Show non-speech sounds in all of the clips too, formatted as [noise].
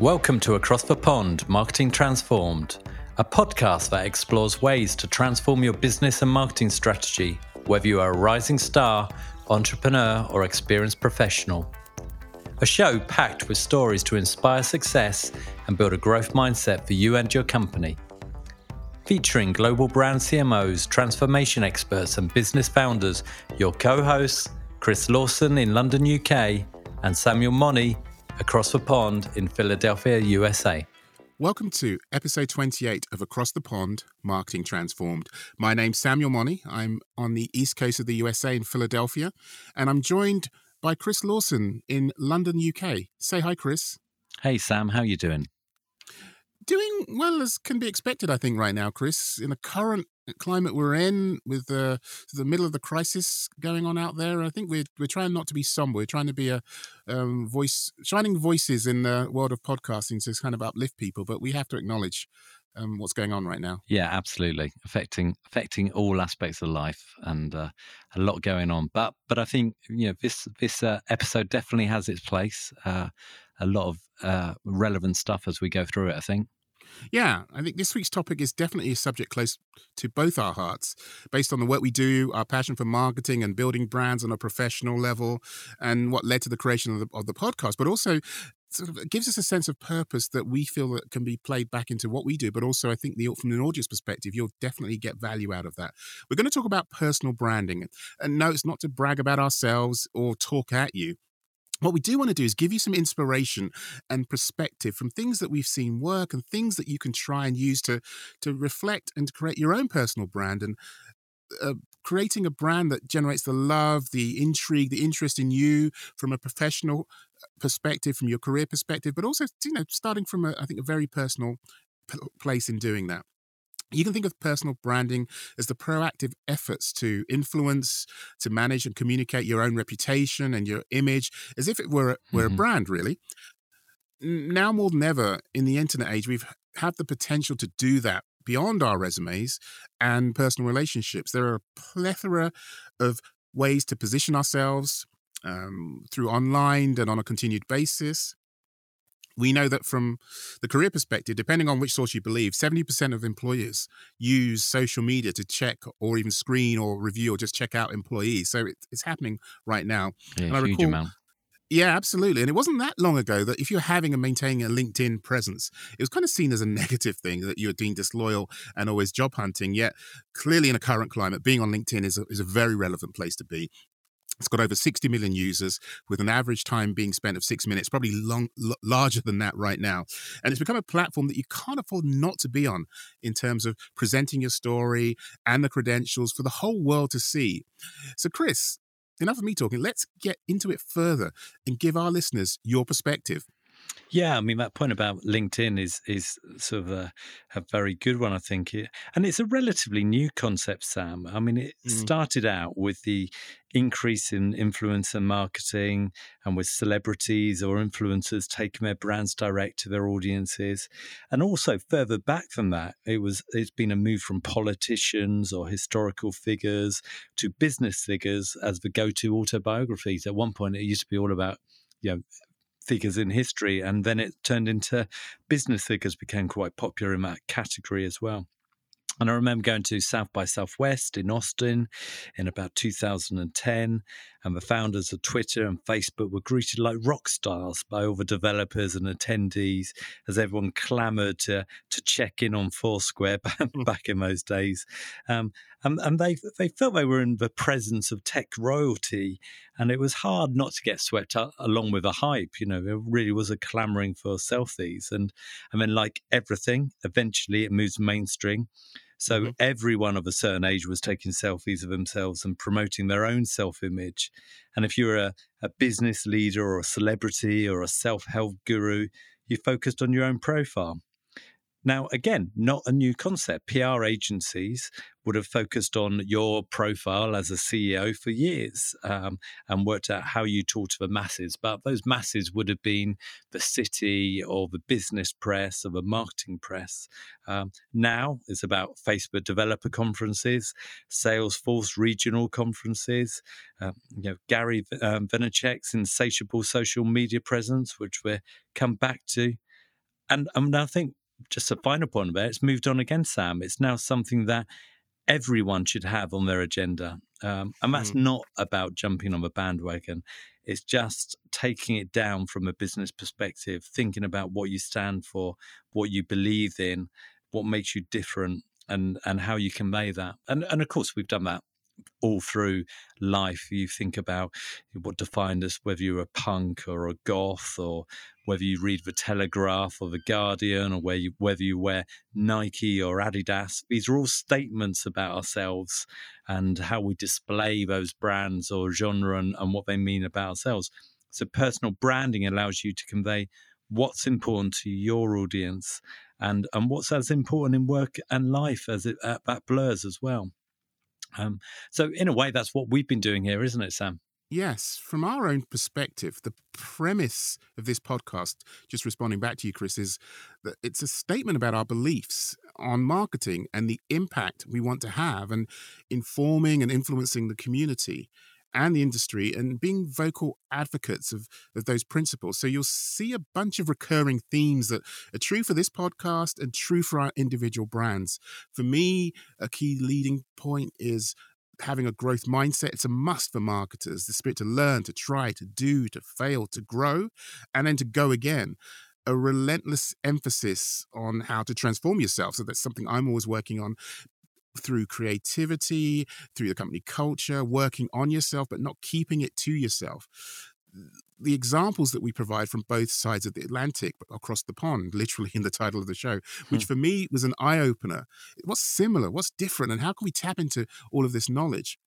Welcome to Across the Pond Marketing Transformed, a podcast that explores ways to transform your business and marketing strategy, whether you are a rising star, entrepreneur, or experienced professional. A show packed with stories to inspire success and build a growth mindset for you and your company. Featuring global brand CMOs, transformation experts, and business founders, your co hosts, Chris Lawson in London, UK, and Samuel Money across the pond in Philadelphia, USA. Welcome to episode 28 of Across the Pond Marketing Transformed. My name's Samuel Money. I'm on the east coast of the USA in Philadelphia, and I'm joined by Chris Lawson in London, UK. Say hi, Chris. Hey, Sam. How are you doing? Doing well as can be expected, I think, right now, Chris. In the current climate we're in, with the the middle of the crisis going on out there, I think we're we're trying not to be somber. We're trying to be a um, voice, shining voices in the world of podcasting to kind of uplift people. But we have to acknowledge um, what's going on right now. Yeah, absolutely, affecting affecting all aspects of life, and uh, a lot going on. But but I think you know this this uh, episode definitely has its place. Uh, a lot of uh, relevant stuff as we go through it. I think. Yeah, I think this week's topic is definitely a subject close to both our hearts, based on the work we do, our passion for marketing and building brands on a professional level, and what led to the creation of the, of the podcast, but also sort of gives us a sense of purpose that we feel that can be played back into what we do but also i think the from an audience perspective you'll definitely get value out of that. We're going to talk about personal branding and no it's not to brag about ourselves or talk at you what we do want to do is give you some inspiration and perspective from things that we've seen work and things that you can try and use to to reflect and to create your own personal brand and uh, creating a brand that generates the love, the intrigue, the interest in you from a professional uh, perspective, from your career perspective, but also you know starting from a, I think a very personal p- place in doing that. You can think of personal branding as the proactive efforts to influence, to manage and communicate your own reputation and your image as if it were a, were mm-hmm. a brand, really. Now more than ever in the internet age, we've had the potential to do that beyond our resumes and personal relationships. There are a plethora of ways to position ourselves um, through online and on a continued basis we know that from the career perspective, depending on which source you believe, 70% of employers use social media to check or even screen or review or just check out employees. So it, it's happening right now. Yeah, and I huge recall, amount. Yeah, absolutely. And it wasn't that long ago that if you're having and maintaining a LinkedIn presence, it was kind of seen as a negative thing that you were being disloyal and always job hunting. Yet, clearly, in a current climate, being on LinkedIn is a, is a very relevant place to be. It's got over 60 million users with an average time being spent of six minutes, probably long, l- larger than that right now. And it's become a platform that you can't afford not to be on in terms of presenting your story and the credentials for the whole world to see. So, Chris, enough of me talking. Let's get into it further and give our listeners your perspective. Yeah, I mean that point about LinkedIn is is sort of a, a very good one, I think, and it's a relatively new concept, Sam. I mean, it mm. started out with the increase in influencer marketing and with celebrities or influencers taking their brands direct to their audiences, and also further back than that, it was it's been a move from politicians or historical figures to business figures as the go-to autobiographies. At one point, it used to be all about you know figures in history, and then it turned into business figures became quite popular in that category as well. And I remember going to South by Southwest in Austin in about 2010, and the founders of Twitter and Facebook were greeted like rock stars by all the developers and attendees as everyone clamored to, to check in on Foursquare [laughs] hmm. back in those days. Um, and, and they, they felt they were in the presence of tech royalty, and it was hard not to get swept up along with the hype. You know, there really was a clamoring for selfies. And, and then, like everything, eventually it moves mainstream. So mm-hmm. everyone of a certain age was taking selfies of themselves and promoting their own self image. And if you're a, a business leader or a celebrity or a self help guru, you focused on your own profile. Now, again, not a new concept. PR agencies would have focused on your profile as a CEO for years um, and worked out how you talk to the masses. But those masses would have been the city or the business press or the marketing press. Um, now it's about Facebook developer conferences, Salesforce regional conferences, um, you know, Gary um, Vaynerchuk's insatiable social media presence, which we'll come back to and, and I think just a final point about it, it's moved on again, Sam. It's now something that everyone should have on their agenda. Um, and that's mm. not about jumping on the bandwagon. It's just taking it down from a business perspective, thinking about what you stand for, what you believe in, what makes you different, and and how you convey that. And and of course, we've done that all through life. You think about what defined us, whether you're a punk or a goth, or whether you read the Telegraph or the Guardian, or you, whether you wear Nike or Adidas. These are all statements about ourselves and how we display those brands or genre and, and what they mean about ourselves. So personal branding allows you to convey what's important to your audience and and what's as important in work and life as it uh, that blurs as well. Um, so in a way, that's what we've been doing here, isn't it, Sam? Yes, from our own perspective, the premise of this podcast, just responding back to you, Chris, is that it's a statement about our beliefs on marketing and the impact we want to have and informing and influencing the community and the industry and being vocal advocates of, of those principles. So you'll see a bunch of recurring themes that are true for this podcast and true for our individual brands. For me, a key leading point is having a growth mindset. It's a must for marketers the spirit to learn, to try, to do, to fail, to grow, and then to go again. A relentless emphasis on how to transform yourself. So that's something I'm always working on through creativity, through the company culture, working on yourself, but not keeping it to yourself. The examples that we provide from both sides of the Atlantic across the pond, literally in the title of the show, which hmm. for me was an eye opener. What's similar? What's different? And how can we tap into all of this knowledge?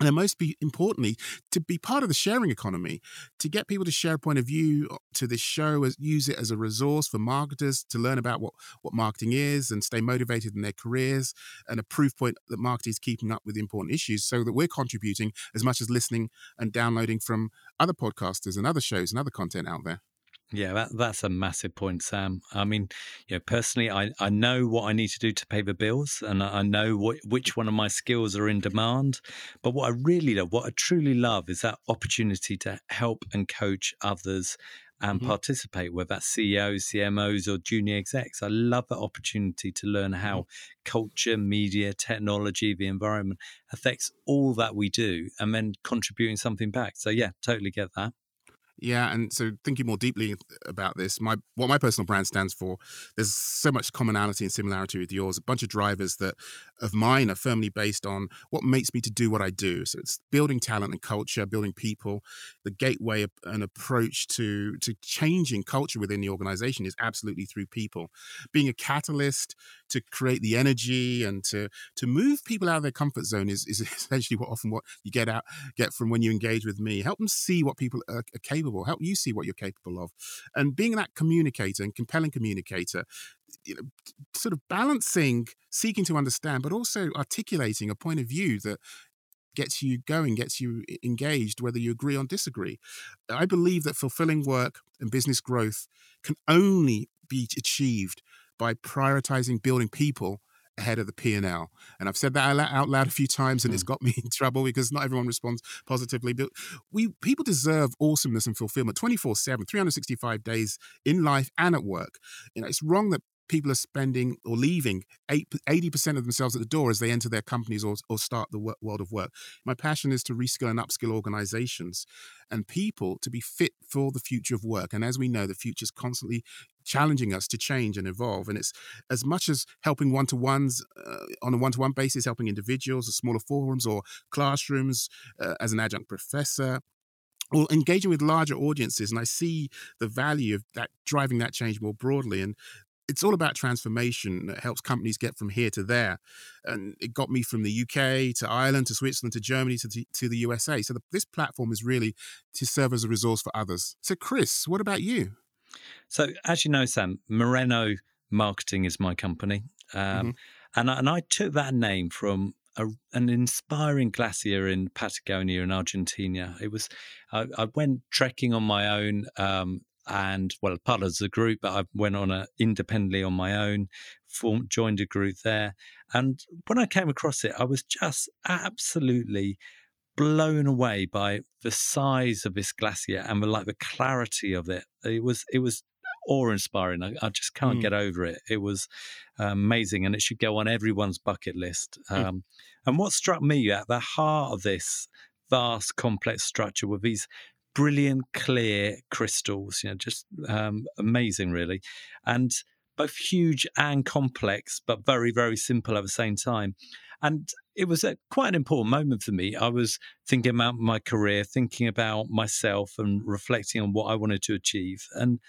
And then most be, importantly to be part of the sharing economy to get people to share a point of view uh, to this show as use it as a resource for marketers to learn about what what marketing is and stay motivated in their careers and a proof point that marketing is keeping up with important issues so that we're contributing as much as listening and downloading from other podcasters and other shows and other content out there yeah, that, that's a massive point, Sam. I mean, you know, personally, I, I know what I need to do to pay the bills, and I know what, which one of my skills are in demand. But what I really love, what I truly love, is that opportunity to help and coach others and mm-hmm. participate, whether that's CEOs, CMOs, or junior execs. I love that opportunity to learn how mm-hmm. culture, media, technology, the environment affects all that we do, and then contributing something back. So, yeah, totally get that. Yeah, and so thinking more deeply about this, my what my personal brand stands for, there's so much commonality and similarity with yours. A bunch of drivers that of mine are firmly based on what makes me to do what I do. So it's building talent and culture, building people. The gateway and approach to to changing culture within the organization is absolutely through people. Being a catalyst to create the energy and to to move people out of their comfort zone is, is [laughs] essentially what often what you get out get from when you engage with me. Help them see what people are, are capable, help you see what you're capable of. And being that communicator and compelling communicator, you know, sort of balancing, seeking to understand, but also articulating a point of view that gets you going, gets you engaged, whether you agree or disagree. I believe that fulfilling work and business growth can only be achieved by prioritizing building people ahead of the P&L. And I've said that out loud a few times and mm. it's got me [laughs] in trouble because not everyone responds positively. But we people deserve awesomeness and fulfillment 24/7, 365 days in life and at work. You know, it's wrong that people are spending or leaving 80% of themselves at the door as they enter their companies or, or start the world of work. My passion is to reskill and upskill organizations and people to be fit for the future of work. And as we know, the future is constantly challenging us to change and evolve. And it's as much as helping one to ones uh, on a one to one basis, helping individuals or smaller forums or classrooms uh, as an adjunct professor, or engaging with larger audiences and i see the value of that driving that change more broadly and it's all about transformation that helps companies get from here to there. And it got me from the UK to Ireland to Switzerland to Germany to, the, to the USA. So the, this platform is really to serve as a resource for others. So, Chris, what about you? So, as you know, Sam, Moreno Marketing is my company. Um, mm-hmm. and, I, and I took that name from a, an inspiring glacier in Patagonia in Argentina. It was I, I went trekking on my own um, and well, part of the group, but I went on a, independently on my own, formed, joined a group there. And when I came across it, I was just absolutely blown away by the size of this glacier and the, like the clarity of it. It was, it was awe inspiring. I, I, just can't mm. get over it. It was amazing, and it should go on everyone's bucket list. Mm. Um, and what struck me at the heart of this vast, complex structure were these brilliant, clear crystals. You know, just um, amazing, really, and both huge and complex, but very, very simple at the same time. And it was a, quite an important moment for me. I was thinking about my career, thinking about myself, and reflecting on what I wanted to achieve. And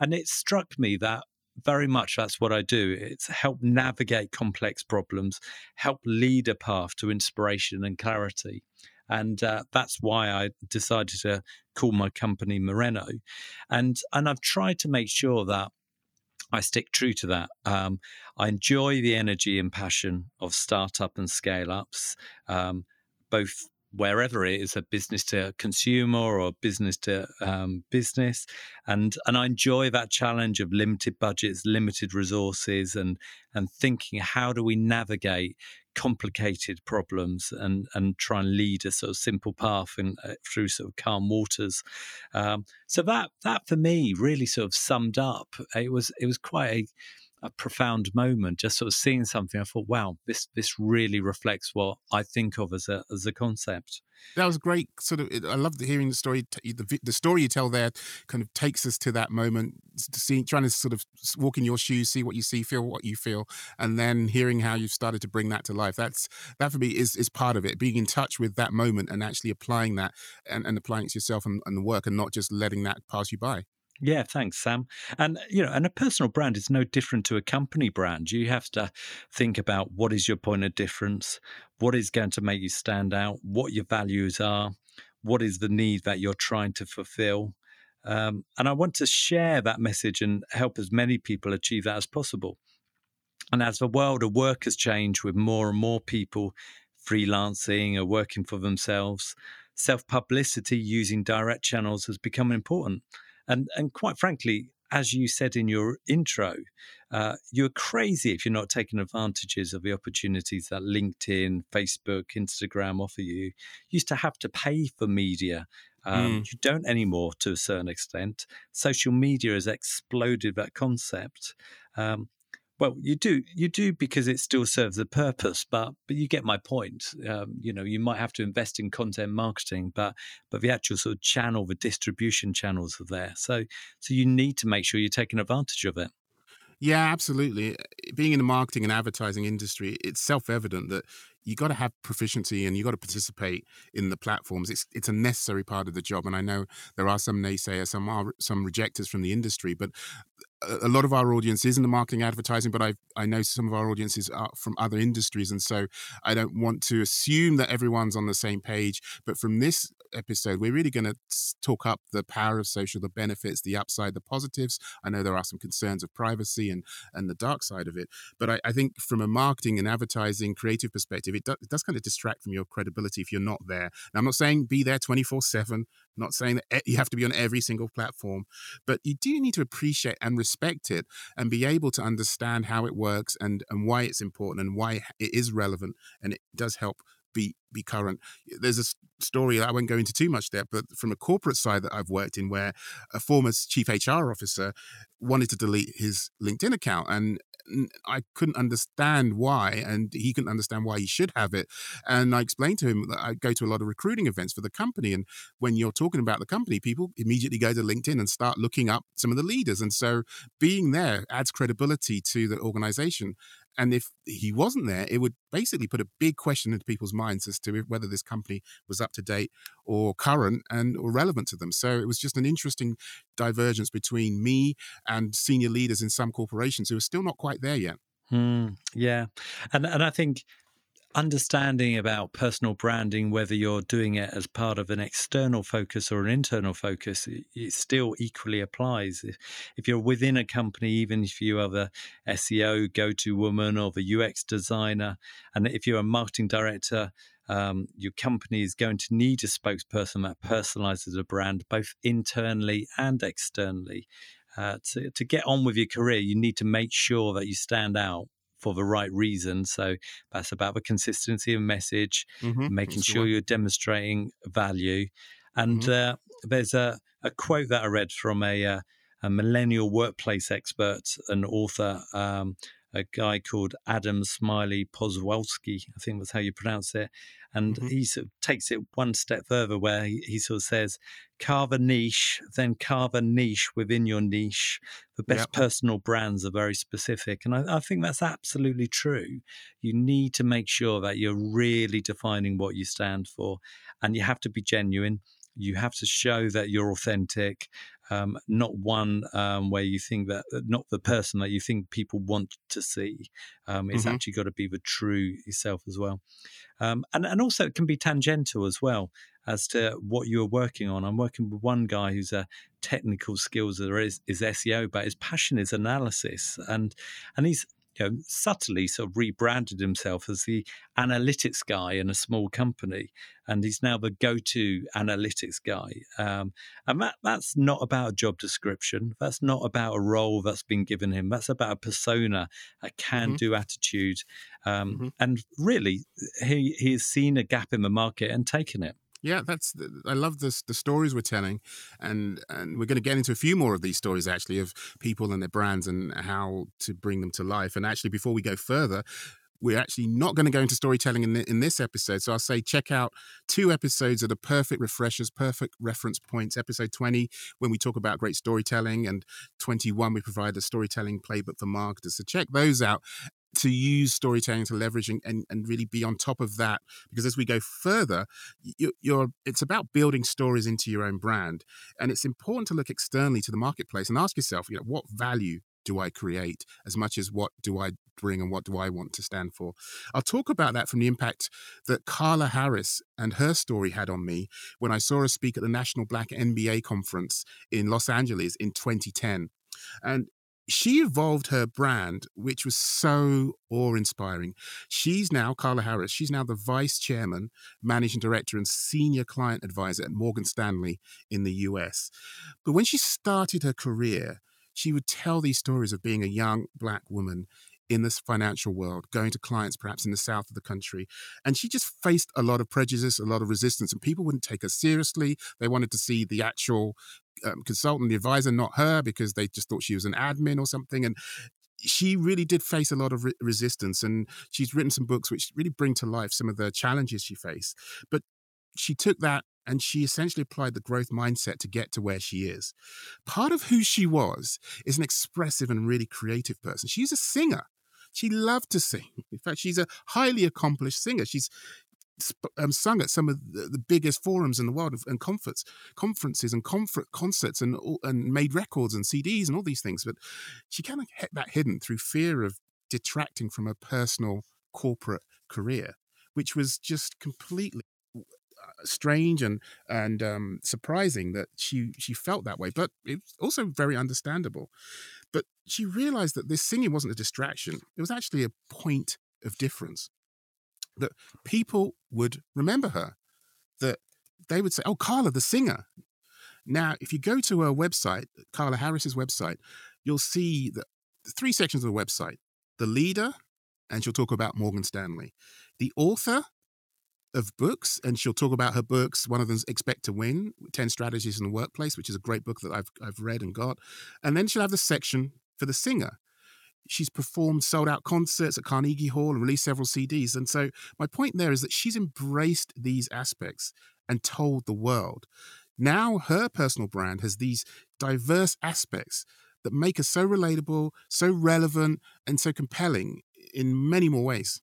and it struck me that very much that's what I do. It's help navigate complex problems, help lead a path to inspiration and clarity. And uh, that's why I decided to call my company Moreno. And and I've tried to make sure that I stick true to that. Um, I enjoy the energy and passion of startup and scale ups, um, both wherever it is a business to consumer or business to um, business. And and I enjoy that challenge of limited budgets limited resources and and thinking how do we navigate complicated problems and and try and lead a sort of simple path in, uh, through sort of calm waters? Um, so that that for me really sort of summed up it was it was quite a a profound moment, just sort of seeing something. I thought, wow, this this really reflects what I think of as a as a concept. That was great. Sort of, I loved hearing the story. The, the story you tell there kind of takes us to that moment. Seeing, trying to sort of walk in your shoes, see what you see, feel what you feel, and then hearing how you've started to bring that to life. That's that for me is is part of it. Being in touch with that moment and actually applying that and, and applying it to yourself and, and the work, and not just letting that pass you by. Yeah, thanks, Sam. And you know, and a personal brand is no different to a company brand. You have to think about what is your point of difference, what is going to make you stand out, what your values are, what is the need that you're trying to fulfill. Um, and I want to share that message and help as many people achieve that as possible. And as the world of work has changed with more and more people freelancing or working for themselves, self publicity using direct channels has become important. And and quite frankly, as you said in your intro, uh, you're crazy if you're not taking advantages of the opportunities that LinkedIn, Facebook, Instagram offer you. You used to have to pay for media. Um, mm. You don't anymore to a certain extent. Social media has exploded that concept. Um, well, you do, you do because it still serves a purpose, but but you get my point. Um, you know, you might have to invest in content marketing, but but the actual sort of channel, the distribution channels are there. So so you need to make sure you're taking advantage of it. Yeah, absolutely. Eh, being in the marketing and advertising industry, it's self-evident that you got to have proficiency and you got to participate in the platforms. It's it's a necessary part of the job. And I know there are some naysayers, some are some rejectors from the industry, but a lot of our audience is in the marketing advertising, but I I know some of our audiences are from other industries, and so I don't want to assume that everyone's on the same page. But from this episode, we're really going to talk up the power of social, the benefits, the upside, the positives. I know there are some concerns of privacy and and the dark side of it, but I, I think from a marketing and advertising creative perspective, it, do, it does kind of distract from your credibility if you're not there. Now, I'm not saying be there 24 seven. Not saying that you have to be on every single platform, but you do need to appreciate and respect it and be able to understand how it works and, and why it's important and why it is relevant and it does help be be current. There's a story I won't go into too much there, but from a corporate side that I've worked in, where a former chief HR officer wanted to delete his LinkedIn account, and I couldn't understand why, and he couldn't understand why he should have it. And I explained to him that I go to a lot of recruiting events for the company, and when you're talking about the company, people immediately go to LinkedIn and start looking up some of the leaders, and so being there adds credibility to the organization. And if he wasn't there, it would basically put a big question into people's minds as to whether this company was up to date or current and or relevant to them. So it was just an interesting divergence between me and senior leaders in some corporations who are still not quite there yet. Mm, yeah, and and I think understanding about personal branding, whether you're doing it as part of an external focus or an internal focus, it, still equally applies. If, if, you're within a company, even if you are the SEO go to woman or the UX designer, and if you're a marketing director, um, your company is going to need a spokesperson that personalizes a brand both internally and externally. Uh, to, to get on with your career, you need to make sure that you stand out for the right reason. So that's about the consistency of message, mm-hmm. making that's sure you're demonstrating value. And mm-hmm. uh, there's a, a quote that I read from a uh, a millennial workplace expert and author. Um, a guy called Adam Smiley Poswolsky, I think that's how you pronounce it. And mm-hmm. he sort of takes it one step further where he, he, sort of says, carve a niche, then carve a niche within your niche. The best yep. personal brands are very specific. And I, I think that's absolutely true. You need to make sure that you're really defining what you stand for and you have to be genuine you have to show that you're authentic um, not one um, where you think that uh, not the person that you think people want to see. Um, it's mm-hmm. actually got to be the true self as well, um, and and also it can be tangential as well as to what you're working on. I'm working with one guy who's a technical skills is, is SEO, but his passion is analysis, and and he's you know, subtly sort of rebranded himself as the analytics guy in a small company, and he's now the go-to analytics guy. Um, and that that's not about a job description. That's not about a role that's been given him. That's about a persona, a can-do mm-hmm. attitude, um, mm-hmm. and really, he he has seen a gap in the market and taken it. Yeah, that's I love this the stories we're telling, and and we're going to get into a few more of these stories actually of people and their brands and how to bring them to life. And actually, before we go further, we're actually not going to go into storytelling in, the, in this episode. So I'll say check out two episodes of the perfect refreshers, perfect reference points. Episode 20, when we talk about great storytelling, and 21, we provide a storytelling playbook for marketers. So check those out to use storytelling to leverage and, and, and, really be on top of that because as we go further you, you're it's about building stories into your own brand and it's important to look externally to the marketplace and ask yourself you know what value do I create as much as what do I bring and what do I want to stand for? I'll talk about that from the impact that Carla Harris and her story had on me when I saw her speak at the National Black MBA conference in Los Angeles in 2010. And she evolved her brand, which was so awe inspiring. She's now, Carla Harris, she's now the vice chairman, managing director, and senior client advisor at Morgan Stanley in the US. But when she started her career, she would tell these stories of being a young black woman in this financial world, going to clients perhaps in the south of the country. And she just faced a lot of prejudice, a lot of resistance, and people wouldn't take her seriously. They wanted to see the actual um, consultant, the advisor, not her, because they just thought she was an admin or something. And she really did face a lot of re- resistance. And she's written some books which really bring to life some of the challenges she faced. But she took that and she essentially applied the growth mindset to get to where she is. Part of who she was is an expressive and really creative person. She's a singer. She loved to sing. In fact, she's a highly accomplished singer. She's um, sung at some of the, the, biggest forums in the world and conference, conferences and comfort, concerts and and made records and CDs and all these things. But she kind of kept that hidden through fear of detracting from her personal corporate career, which was just completely strange and and um, surprising that she she felt that way, but it's also very understandable. But she realized that this singing wasn't a distraction; it was actually a point of difference. That people would remember her, that they would say, "Oh, Carla, the singer." Now, if you go to her website, Carla Harris's website, you'll see the three sections of the website: the leader, and she'll talk about Morgan Stanley, the author, of books, and she'll talk about her books. One of them's Expect to Win: Ten Strategies in the Workplace, which is a great book that I've I've read and got. And then she'll have the section for the singer. She's performed sold out concerts at Carnegie Hall and released several CDs. And so my point there is that she's embraced these aspects and told the world. Now her personal brand has these diverse aspects that make her so relatable, so relevant, and so compelling in many more ways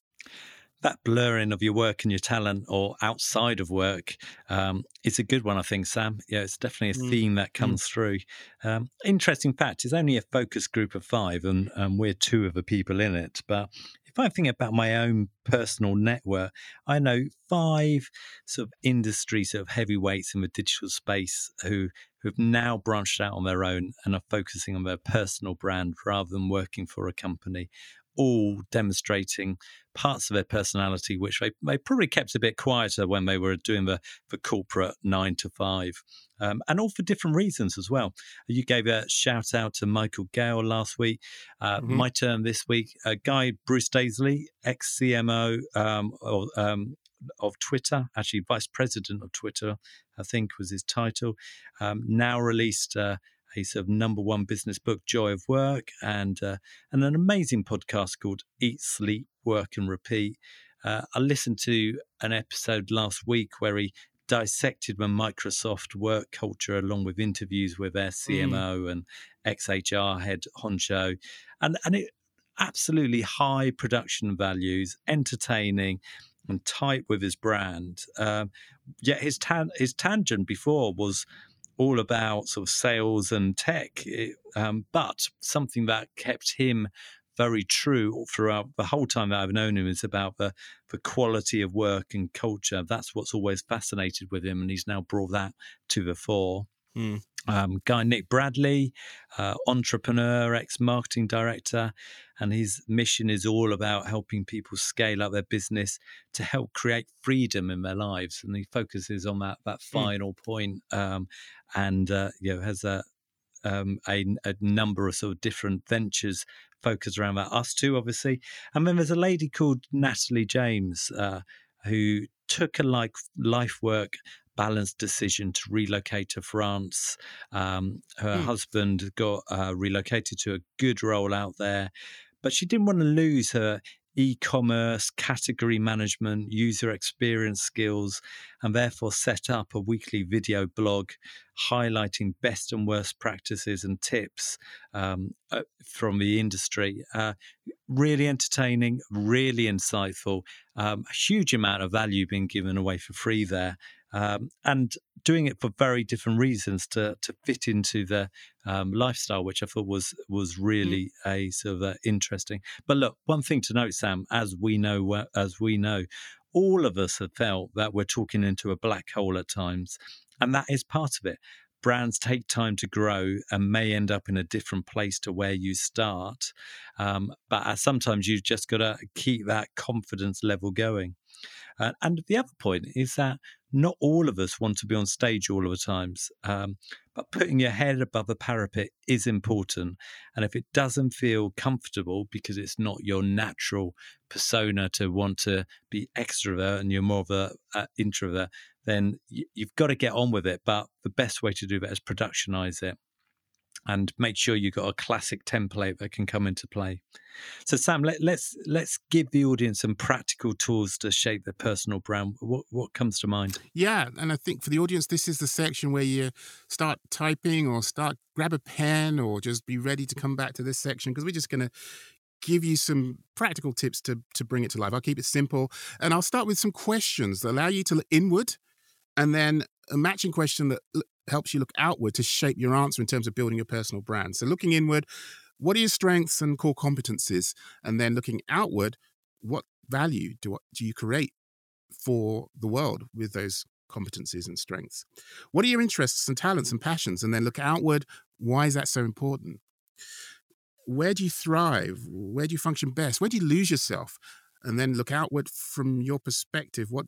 that blurring of your work and your talent or outside of work um, is a good one, I think, Sam. Yeah, it's definitely a mm. theme that mm. comes mm. through. Um, interesting fact, it's only a focus group of five, and, and we're two of the people in it. But if I think about my own personal network, I know five sort of industry sort of heavyweights in the digital space who who've now branched out on their own and are focusing on their personal brand rather than working for a company all demonstrating parts of their personality, which they, they probably kept a bit quieter when they were doing the, the corporate nine to five, um, and all for different reasons as well. You gave a shout out to Michael Gale last week. Uh, mm-hmm. My turn this week. Uh, Guy Bruce Daisley, ex CMO um, of, um, of Twitter, actually vice president of Twitter, I think was his title, um, now released. Uh, a sort of number one business book, Joy of Work, and uh, and an amazing podcast called Eat, Sleep, Work, and Repeat. Uh, I listened to an episode last week where he dissected the Microsoft work culture along with interviews with their CMO mm. and XHR head honcho, and and it absolutely high production values, entertaining, and tight with his brand. Um, yet his tan- his tangent before was all about sort of sales and tech, it, um, but something that kept him very true throughout the whole time that I've known him is about the the quality of work and culture. That's what's always fascinated with him, and he's now brought that to the fore. Mm. Um, guy Nick Bradley, uh, entrepreneur, ex marketing director, and his mission is all about helping people scale up their business to help create freedom in their lives. And he focuses on that that hmm. final mm. point, um, and uh, you know has a, um, a, a number of sort of different ventures focused around that. Us too, obviously. And then there's a lady called Natalie James uh, who took a like life work balanced decision to relocate to France. Um, her mm. husband got uh, relocated to a good role out there, but she didn't want to lose her e commerce, category management, user experience skills, and therefore set up a weekly video blog highlighting best and worst practices and tips um, uh, from the industry. Uh, really entertaining, really insightful, um, a huge amount of value being given away for free there um, and doing it for very different reasons to to fit into the um, lifestyle, which I thought was was mm. really mm. a sort of uh, interesting. But look, one thing to note, Sam, as we know, as we know, all of us have felt that we're talking into a black hole at times, and that is part of it. Brands take time to grow and may end up in a different place to where you start. Um, but uh, sometimes you've just got to keep that confidence level going. Uh, and the other point is that not all of us want to be on stage all of the times, um, but putting your head above the parapet is important. And if it doesn't feel comfortable because it's not your natural persona to want to be extrovert and you're more of an a introvert, then you've got to get on with it. But the best way to do that is productionize it and make sure you've got a classic template that can come into play. So, Sam, let, us let's, let's give the audience some practical tools to shape their personal brand. What what comes to mind? Yeah, and I think for the audience, this is the section where you start typing or start grab a pen or just be ready to come back to this section because we're just going to give you some practical tips to to bring it to life. I'll keep it simple, and I'll start with some questions that allow you to look inward, and then a matching question that helps you look outward to shape your answer in terms of building your personal brand. So looking inward, what are your strengths and core competencies? And then looking outward, what value do, do you create for the world with those competencies and strengths? What are your interests and talents and passions? And then look outward, why is that so important? Where do you thrive? Where do you function best? Where do you lose yourself? And then look outward from your perspective. What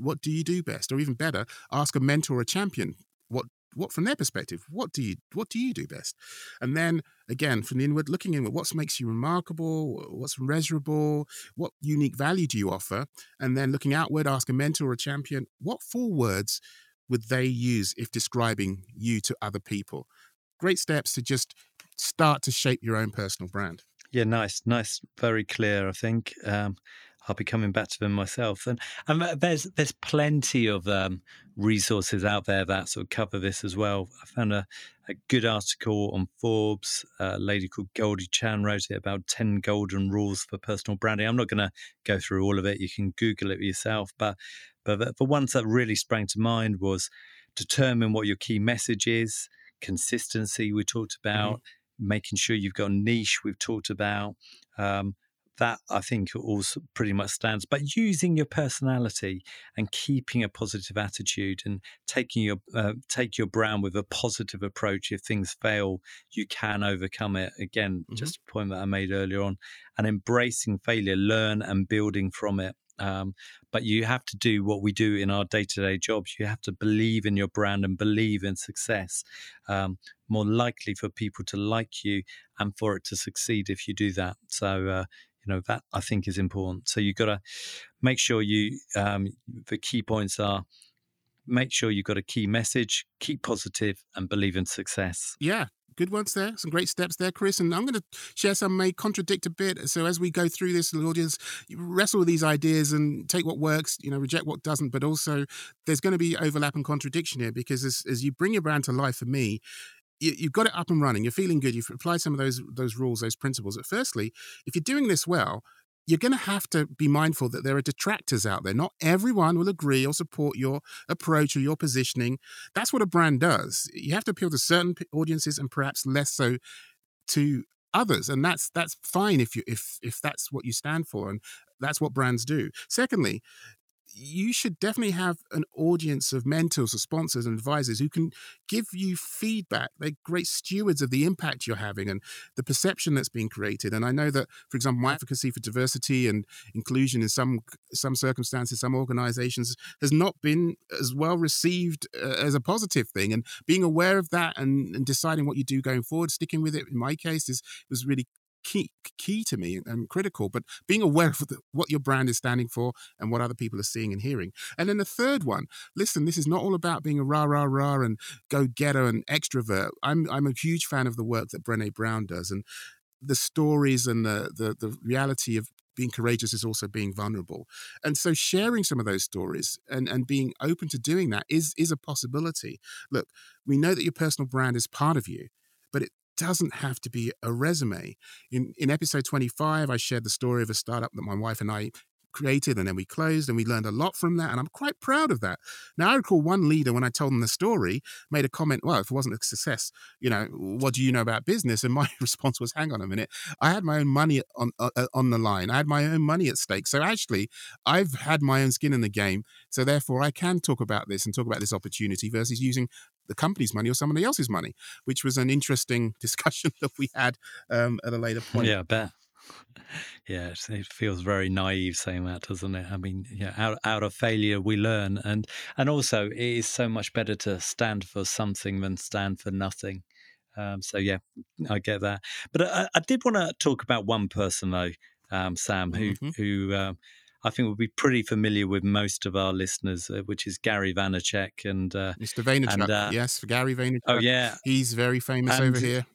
what do you do best? Or even better, ask a mentor or a champion what from their perspective what do you what do you do best? And then again from the inward looking inward what makes you remarkable? What's measurable? What unique value do you offer? And then looking outward ask a mentor or a champion what four words would they use if describing you to other people? Great steps to just start to shape your own personal brand. Yeah nice nice very clear i think. Um, I'll be coming back to them myself. And and there's there's plenty of um, resources out there that sort of cover this as well. I found a, a good article on Forbes. A lady called Goldie Chan wrote it about ten golden rules for personal branding. I'm not going to go through all of it. You can Google it yourself. But but the, the ones that really sprang to mind was determine what your key message is. Consistency we talked mm-hmm. about. Mm-hmm. Making sure you've got a niche we've talked about. Um, that I think also pretty much stands. But using your personality and keeping a positive attitude and taking your uh, take your brand with a positive approach. If things fail, you can overcome it. Again, mm-hmm. just a point that I made earlier on, and embracing failure, learn and building from it. Um, but you have to do what we do in our day to day jobs. You have to believe in your brand and believe in success. Um, more likely for people to like you and for it to succeed if you do that. So, uh, you know that I think is important. So you've got to make sure you um, the key points are make sure you've got a key message, keep positive, and believe in success. Yeah, good ones there. Some great steps there, Chris. And I'm going to share some may contradict a bit. So as we go through this, the audience wrestle with these ideas and take what works, you know, reject what doesn't. But also, there's going to be overlap and contradiction here because as, as you bring your brand to life, for me, you, have got it up and running. You're feeling good. You've applied some of those those rules, those principles. But firstly, if you're doing this well, you're going to have to be mindful that there are detractors out there. Not everyone will agree or support your approach or your positioning. That's what a brand does. You have to appeal to certain audiences and perhaps less so to others and that's that's fine if you if if that's what you stand for and that's what brands do secondly you should definitely have an audience of mentors or sponsors and advisors who can give you feedback. They're great stewards of the impact you're having and the perception that's being created. And I know that, for example, my advocacy for diversity and inclusion in some some circumstances, some organizations, has not been as well received uh, as a positive thing. And being aware of that and, and deciding what you do going forward, sticking with it, in my case, is was really key key to me and critical. But being aware of the, what your brand is standing for and what other people are seeing and hearing. And then the third one, listen, this is not all about being a rah rah rah and go getter and extrovert. I'm I'm a huge fan of the work that Brené Brown does and the stories and the the, the reality of being courageous is also being vulnerable. And so sharing some of those stories and, and being open to doing that is is a possibility. Look, we know that your personal brand is part of you, but it doesn't have to be a resume. In in episode 25, I shared the story of a startup that my wife and I created and then we closed and we learned a lot from that and i'm quite proud of that. Now i recall one leader when i told them the story made a comment well if it wasn't a success you know what do you know about business? And my [laughs] response was hang on a minute. I had my own money on uh, on the line. I had my own money at stake. So actually i've had my own skin in the game. So therefore i can talk about this and talk about this opportunity versus using the company's money or somebody else's money which was an interesting [laughs] discussion that we had um, at a later point yeah i bet [laughs] yeah, it feels very naive saying that, doesn't it? I mean, yeah, out out of failure we learn, and and also it is so much better to stand for something than stand for nothing. Um, so yeah, I get that. But I, I did want to talk about one person though, um, Sam, who mm-hmm. who um, I think will be pretty familiar with most of our listeners, uh, which is Gary Vaynerchuk and uh, Mr. Vaynerchuk. And, uh, yes, for Gary Vaynerchuk. Oh yeah, he's very famous and, over here.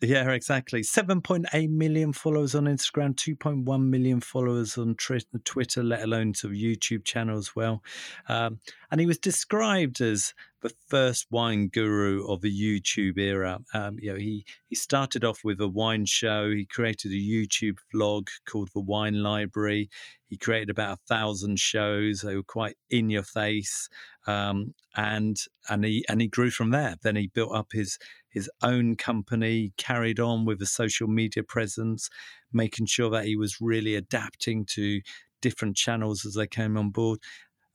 Yeah, exactly. 7.8 million followers on Instagram, 2.1 million followers on Twitter, let alone of YouTube channel as well. Um, and he was described as the first wine guru of the YouTube era. Um, you know, he he started off with a wine show. He created a YouTube vlog called The Wine Library. He created about a thousand shows. They were quite in your face, um, and and he and he grew from there. Then he built up his his own company, carried on with a social media presence, making sure that he was really adapting to different channels as they came on board.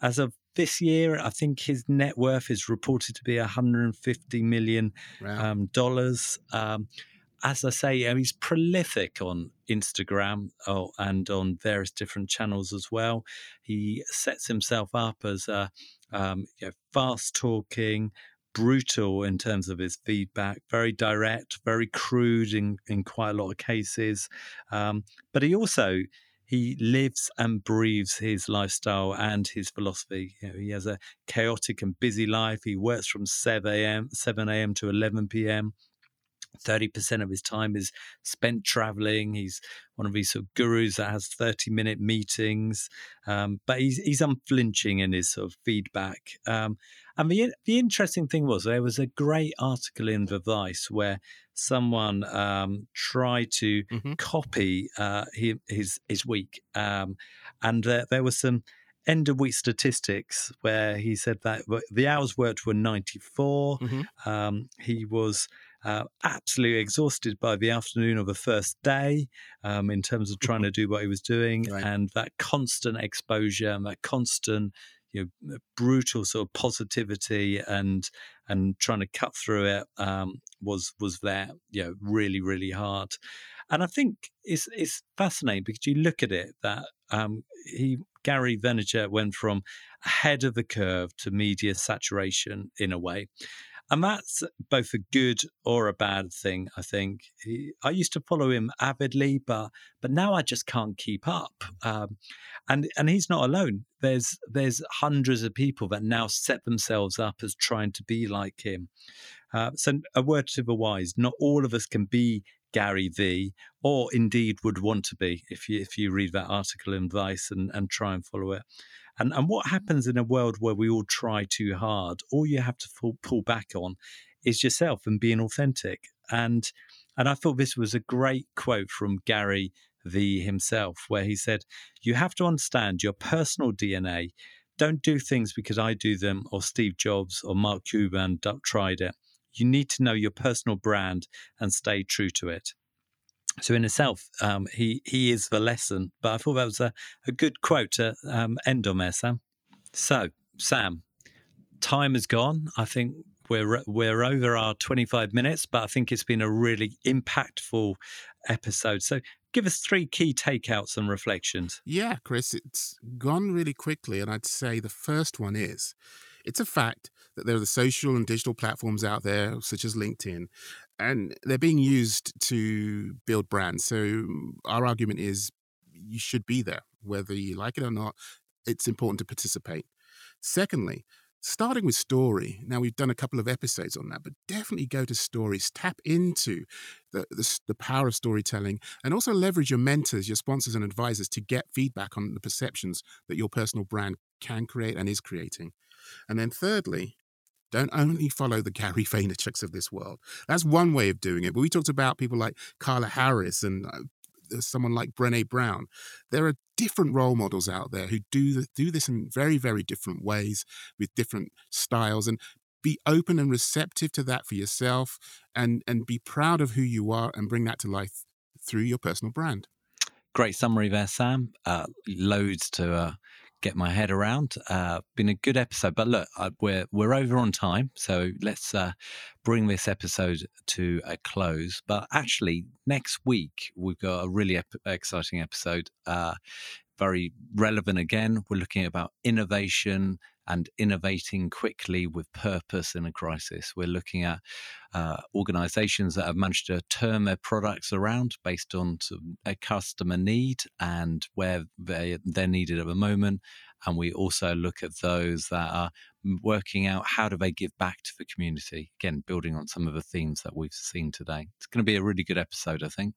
As of this year, I think his net worth is reported to be 150 million wow. um, dollars. Um, as I say, he's prolific on Instagram oh, and on various different channels as well. He sets himself up as a um, you know, fast talking, brutal in terms of his feedback, very direct, very crude in, in quite a lot of cases. Um, but he also he lives and breathes his lifestyle and his philosophy. You know, he has a chaotic and busy life. He works from 7 a.m. 7 a.m. to 11 p.m. 30% of his time is spent traveling. He's one of these sort of gurus that has 30 minute meetings, um, but he's, he's unflinching in his sort of feedback. Um, and the, the interesting thing was there was a great article in the Vice where someone um, tried to mm-hmm. copy uh, his, his week. Um, and uh, there was some end of week statistics where he said that the hours worked were 94. Mm-hmm. Um, he was uh, absolutely exhausted by the afternoon of the first day um, in terms of trying to do what he was doing right. and that constant exposure and that constant you know brutal sort of positivity and and trying to cut through it um, was was there you know really really hard. And I think it's it's fascinating because you look at it that um, he Gary Vaynerchuk went from ahead of the curve to media saturation in a way and that's both a good or a bad thing. I think he, I used to follow him avidly, but but now I just can't keep up. Um, and and he's not alone. There's there's hundreds of people that now set themselves up as trying to be like him. Uh, so a word to the wise: not all of us can be Gary V, or indeed would want to be if you if you read that article in Vice and, and try and follow it. And and what happens in a world where we all try too hard? All you have to pull, pull back on is yourself and being authentic. And and I thought this was a great quote from Gary V himself, where he said, "You have to understand your personal DNA. Don't do things because I do them, or Steve Jobs or Mark Cuban tried it. You need to know your personal brand and stay true to it." So in itself, um, he he is the lesson. But I thought that was a, a good quote to um, end on there, Sam. So Sam, time has gone. I think we're we're over our 25 minutes, but I think it's been a really impactful episode. So give us three key takeouts and reflections. Yeah, Chris, it's gone really quickly, and I'd say the first one is it's a fact that there are the social and digital platforms out there, such as LinkedIn, and they're being used to build brands. So mm, our argument is you should be there, whether you like it or not. It's important to participate. Secondly, starting with story. Now we've done a couple of episodes on that, but definitely go to stories. Tap into the, the, the power of storytelling, and also leverage your mentors, your sponsors, and advisors to get feedback on the perceptions that your personal brand can create and is creating. And then thirdly, don't only follow the Gary Vaynerchuks of this world. That's one way of doing it. But we talked about people like Carla Harris and uh, someone like Brene Brown. There are different role models out there who do do this in very very different ways with different styles and be open and receptive to that for yourself and and be proud of who you are and bring that to life through your personal brand. Great summary there, Sam. Uh, loads to uh, get my head around. Uh, been a good episode, but look, I, we're we're over on time, so let's uh, bring this episode to a close. But actually, next week we've got a really ep- exciting episode. Uh, very relevant again. We're looking about innovation and innovating quickly with purpose in a crisis. We're looking at uh, organizations that have managed to turn their products around based on a customer need and where they, they're needed at the moment. And we also look at those that are working out how do they give back to the community. Again, building on some of the themes that we've seen today. It's going to be a really good episode, I think.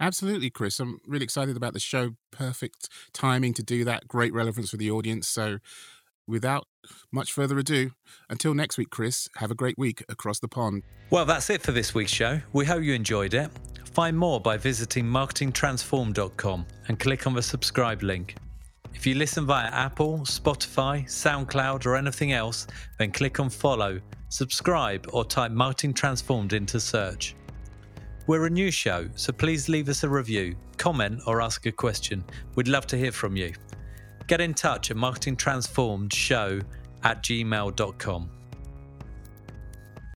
Absolutely, Chris. I'm really excited about the show. Perfect timing to do that. Great relevance for the audience. So without much further ado, until next week, Chris, have a great week across the pond. Well, that's it for this week's show. We hope you enjoyed it. Find more by visiting marketingtransform.com and click on the subscribe link. If you listen via Apple, Spotify, SoundCloud, or anything else, then click on follow, subscribe, or type Marketing Transformed into search. We're a new show, so please leave us a review, comment, or ask a question. We'd love to hear from you get in touch at marketingtransformedshow at gmail.com.